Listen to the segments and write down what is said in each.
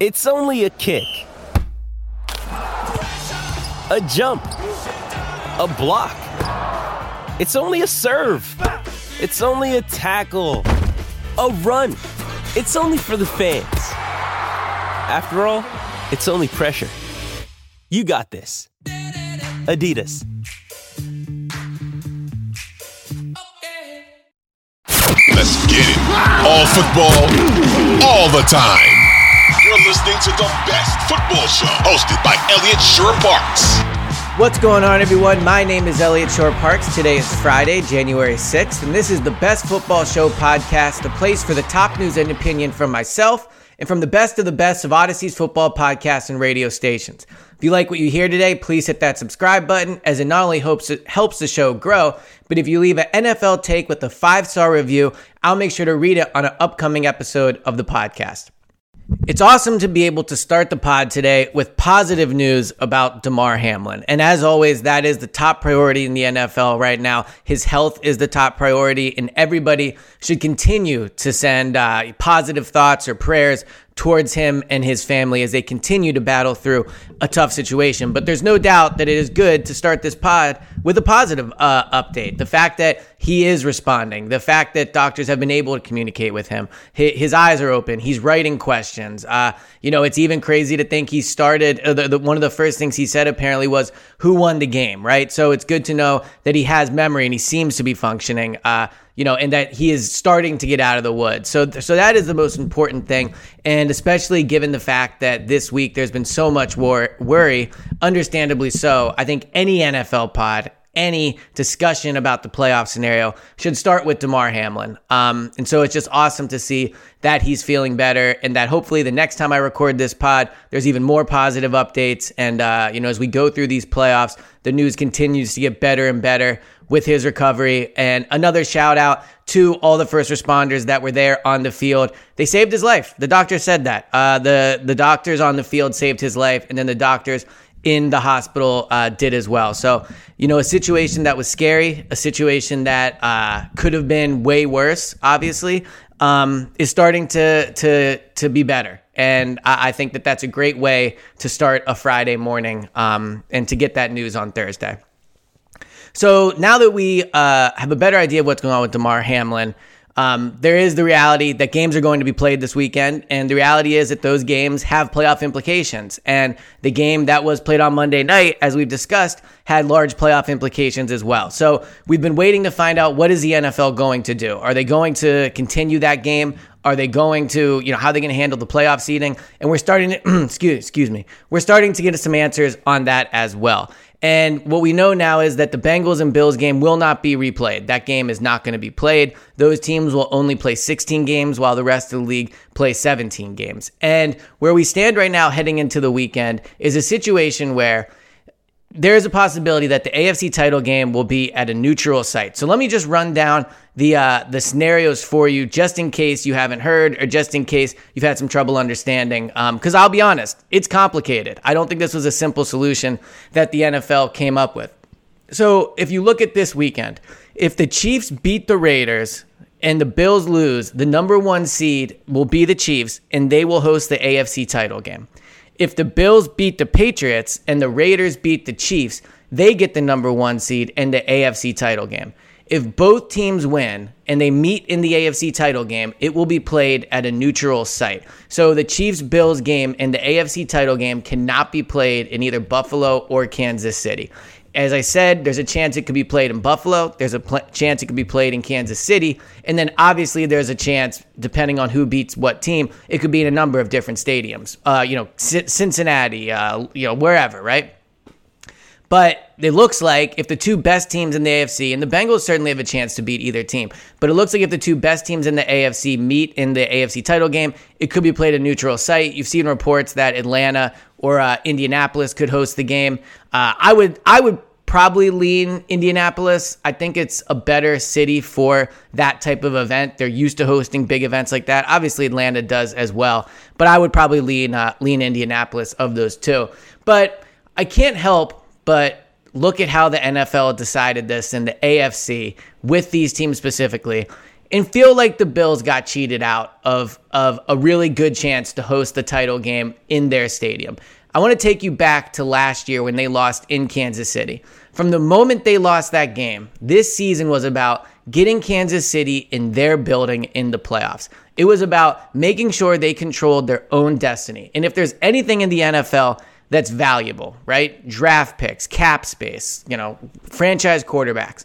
It's only a kick. A jump. A block. It's only a serve. It's only a tackle. A run. It's only for the fans. After all, it's only pressure. You got this. Adidas. Let's get it. All football, all the time. Listening to the best football show hosted by Eliot Shorr-Parks. What's going on, everyone? My name is Eliot Shorr-Parks. Today is Friday, January 6th, and this is the Best Football Show podcast, the place for the top news and opinion from myself and from the best of the best of Audacy's football podcasts and radio stations. If you like what you hear today, please hit that subscribe button as it not only helps helps the show grow, but if you leave an NFL take with a five-star review, I'll make sure to read it on an upcoming episode of the podcast. It's awesome to be able to start the pod today with positive news about Damar Hamlin. And as always, that is the top priority in the NFL right now. His health is the top priority, and everybody should continue to send uh, positive thoughts or prayers towards him and his family as they continue to battle through a tough situation. But there's no doubt that it is good to start this pod with a positive uh, update. The fact that he is responding, the fact that doctors have been able to communicate with him, his, his eyes are open, he's writing questions. Uh, you know, it's even crazy to think he started. Uh, the, the, one of the first things he said apparently was, "Who won the game?" Right. So it's good to know that he has memory and he seems to be functioning. Uh, you know, and that he is starting to get out of the woods. So, so that is the most important thing, and especially given the fact that this week there's been so much war- worry, understandably so. I think any NFL pod any discussion about the playoff scenario should start with Damar Hamlin. Um, and so it's just awesome to see that he's feeling better and that hopefully the next time I record this pod, there's even more positive updates. And, uh, you know, as we go through these playoffs, the news continues to get better and better with his recovery. And another shout out to all the first responders that were there on the field. They saved his life. The doctor said that. Uh, the, the doctors on the field saved his life. And then the doctors in the hospital uh, did as well. So, you know, a situation that was scary, a situation that uh, could have been way worse, obviously, um, is starting to to to be better. And I, I, think that that's a great way to start a Friday morning um, and to get that news on Thursday. So now that we uh, have a better idea of what's going on with Damar Hamlin, um, there is the reality that games are going to be played this weekend, and the reality is that those games have playoff implications. And the game that was played on Monday night, as we've discussed, had large playoff implications as well. So we've been waiting to find out what is the NFL going to do. Are they going to continue that game? Are they going to, you know, how are they going to handle the playoff seeding? And we're starting to, excuse, excuse me, we're starting to get some answers on that as well. And what we know now is that the Bengals and Bills game will not be replayed. That game is not going to be played. Those teams will only play 16 games while the rest of the league play 17 games. And where we stand right now heading into the weekend is a situation where there is a possibility that the AFC title game will be at a neutral site. So let me just run down the uh, the scenarios for you, just in case you haven't heard, or just in case you've had some trouble understanding. Because um, I'll be honest, it's complicated. I don't think this was a simple solution that the NFL came up with. So if you look at this weekend, if the Chiefs beat the Raiders and the Bills lose, the number one seed will be the Chiefs, and they will host the AFC title game. If the Bills beat the Patriots and the Raiders beat the Chiefs, they get the number one seed in the AFC title game. If both teams win and they meet in the AFC title game, it will be played at a neutral site. So the Chiefs Bills game and the AFC title game cannot be played in either Buffalo or Kansas City as I said, there's a chance it could be played in Buffalo. There's a pl- chance it could be played in Kansas City. And then obviously there's a chance, depending on who beats what team, it could be in a number of different stadiums. Uh, you know, C- Cincinnati, uh, you know, wherever, right? But it looks like if the two best teams in the AFC, and the Bengals certainly have a chance to beat either team, but it looks like if the two best teams in the AFC meet in the AFC title game, it could be played at a neutral site. You've seen reports that Atlanta or uh, Indianapolis could host the game. Uh, I would, I would probably lean Indianapolis. I think it's a better city for that type of event. They're used to hosting big events like that. Obviously, Atlanta does as well, but I would probably lean uh, lean Indianapolis of those two. But I can't help but look at how the NFL decided this in the AFC with these teams specifically and feel like the Bills got cheated out of, of a really good chance to host the title game in their stadium. I want to take you back to last year when they lost in Kansas City. From the moment they lost that game, this season was about getting Kansas City in their building in the playoffs. It was about making sure they controlled their own destiny. And if there's anything in the NFL that's valuable, right? Draft picks, cap space, you know, franchise quarterbacks.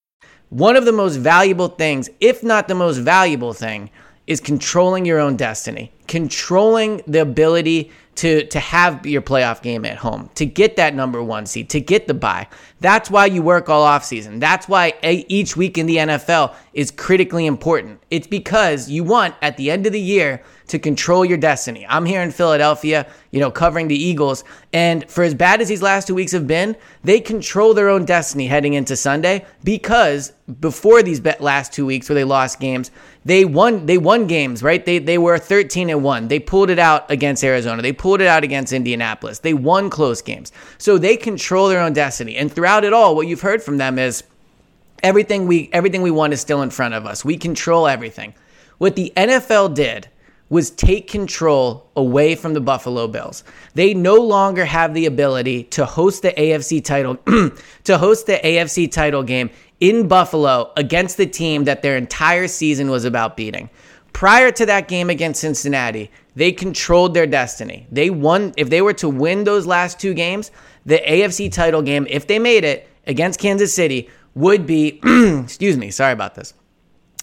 One of the most valuable things, if not the most valuable thing, is controlling your own destiny, controlling the ability to to have your playoff game at home, to get that number one seed, to get the bye. That's why you work all off season. That's why each week in the NFL is critically important. It's because you want at the end of the year to control your destiny. I'm here in Philadelphia, you know, covering the Eagles, and for as bad as these last two weeks have been, they control their own destiny heading into Sunday because before these last two weeks where they lost games, they won they won games, right? They they were 13 and 1. They pulled it out against Arizona. They pulled it out against Indianapolis. They won close games. So they control their own destiny. And throughout it all, what you've heard from them is everything we everything we want is still in front of us. We control everything. What the NFL did was take control away from the Buffalo Bills. They no longer have the ability to host the AFC title to host the AFC title game in Buffalo against the team that their entire season was about beating. Prior to that game against Cincinnati, they controlled their destiny. They won if they were to win those last two games, the AFC title game if they made it against Kansas City would be excuse me, sorry about this.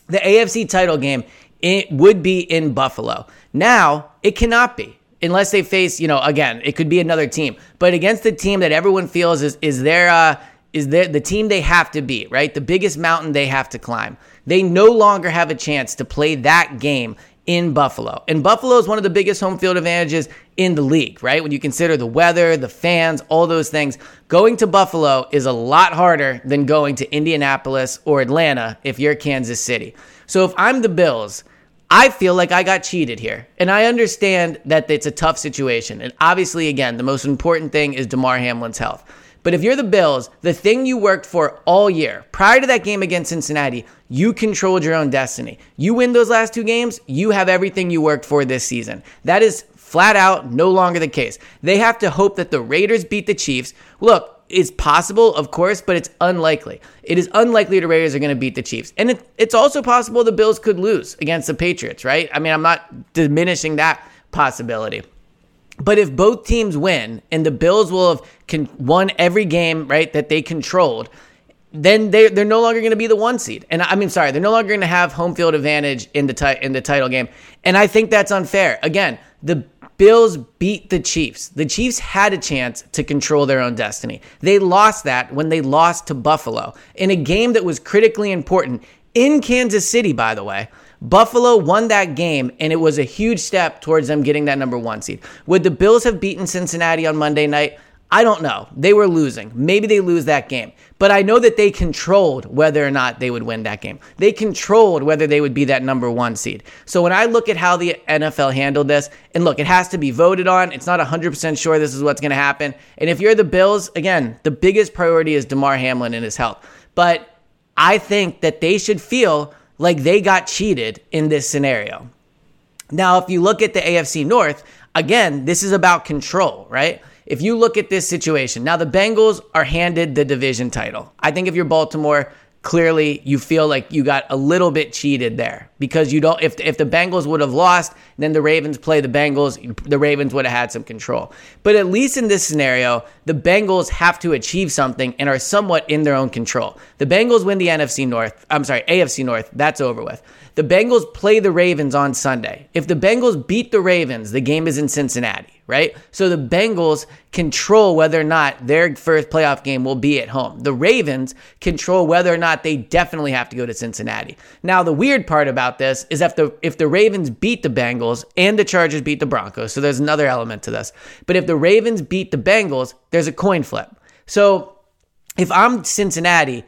The AFC title game it would be in Buffalo. Now, it cannot be unless they face, you know, again, it could be another team, but against the team that everyone feels is is their uh, is the team they have to beat, right? The biggest mountain they have to climb. They no longer have a chance to play that game in Buffalo. And Buffalo is one of the biggest home field advantages in the league, right? When you consider the weather, the fans, all those things, going to Buffalo is a lot harder than going to Indianapolis or Atlanta if you're Kansas City. So if I'm the Bills, I feel like I got cheated here. And I understand that it's a tough situation. And obviously, again, the most important thing is Damar Hamlin's health. But if you're the Bills, the thing you worked for all year, prior to that game against Cincinnati, you controlled your own destiny. You win those last two games, you have everything you worked for this season. That is flat out no longer the case. They have to hope that the Raiders beat the Chiefs. Look, it's possible, of course, but it's unlikely. It is unlikely the Raiders are going to beat the Chiefs. And it, it's also possible the Bills could lose against the Patriots, right? I mean, I'm not diminishing that possibility. But if both teams win and the Bills will have con- won every game, right, that they controlled, then they they're no longer going to be the one seed. And I mean, sorry, they're no longer going to have home field advantage in the ti- in the title game. And I think that's unfair. Again, the Bills beat the Chiefs. The Chiefs had a chance to control their own destiny. They lost that when they lost to Buffalo in a game that was critically important in Kansas City, by the way. Buffalo won that game, and it was a huge step towards them getting that number one seed. Would the Bills have beaten Cincinnati on Monday night? I don't know. They were losing. Maybe they lose that game. But I know that they controlled whether or not they would win that game. They controlled whether they would be that number one seed. So when I look at how the NFL handled this, and look, it has to be voted on. It's not 100% sure this is what's going to happen. And if you're the Bills, again, the biggest priority is Damar Hamlin and his health. But I think that they should feel like they got cheated in this scenario. Now, if you look at the AFC North, again, this is about control, right? If you look at this situation, now the Bengals are handed the division title. I think if you're Baltimore, clearly you feel like you got a little bit cheated there because you don't if if the Bengals would have lost then the Ravens play the Bengals the Ravens would have had some control. But at least in this scenario the Bengals have to achieve something and are somewhat in their own control. The Bengals win the NFC North I'm sorry AFC North that's over with. The Bengals play the Ravens on Sunday. If the Bengals beat the Ravens the game is in Cincinnati right? So the Bengals control whether or not their first playoff game will be at home. The Ravens control whether or not they definitely have to go to Cincinnati. Now, the weird part about this is if the if the Ravens beat the Bengals and the Chargers beat the Broncos, so there's another element to this. But if the Ravens beat the Bengals, there's a coin flip. So if I'm Cincinnati,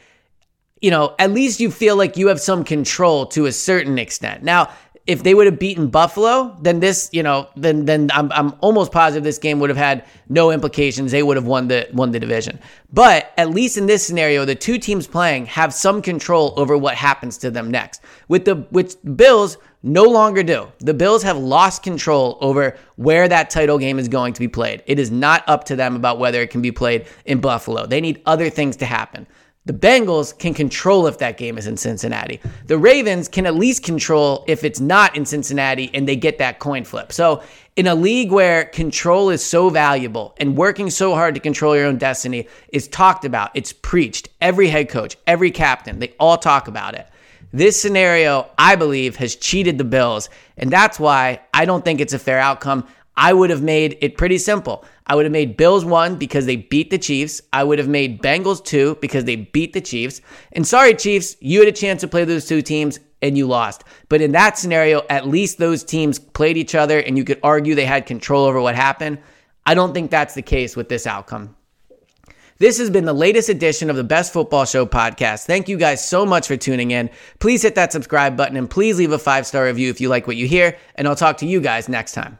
you know, at least you feel like you have some control to a certain extent. Now, if they would have beaten Buffalo, then this, you know, then then I'm I'm almost positive this game would have had no implications. They would have won the won the division. But at least in this scenario, the two teams playing have some control over what happens to them next. With the which Bills no longer do. The Bills have lost control over where that title game is going to be played. It is not up to them about whether it can be played in Buffalo. They need other things to happen. The Bengals can control if that game is in Cincinnati. The Ravens can at least control if it's not in Cincinnati and they get that coin flip. So, in a league where control is so valuable and working so hard to control your own destiny is talked about, it's preached. Every head coach, every captain, they all talk about it. This scenario, I believe, has cheated the Bills. And that's why I don't think it's a fair outcome. I would have made it pretty simple. I would have made Bills one because they beat the Chiefs. I would have made Bengals two because they beat the Chiefs. And sorry, Chiefs, you had a chance to play those two teams and you lost. But in that scenario, at least those teams played each other and you could argue they had control over what happened. I don't think that's the case with this outcome. This has been the latest edition of the Best Football Show podcast. Thank you guys so much for tuning in. Please hit that subscribe button and please leave a five star review if you like what you hear. And I'll talk to you guys next time.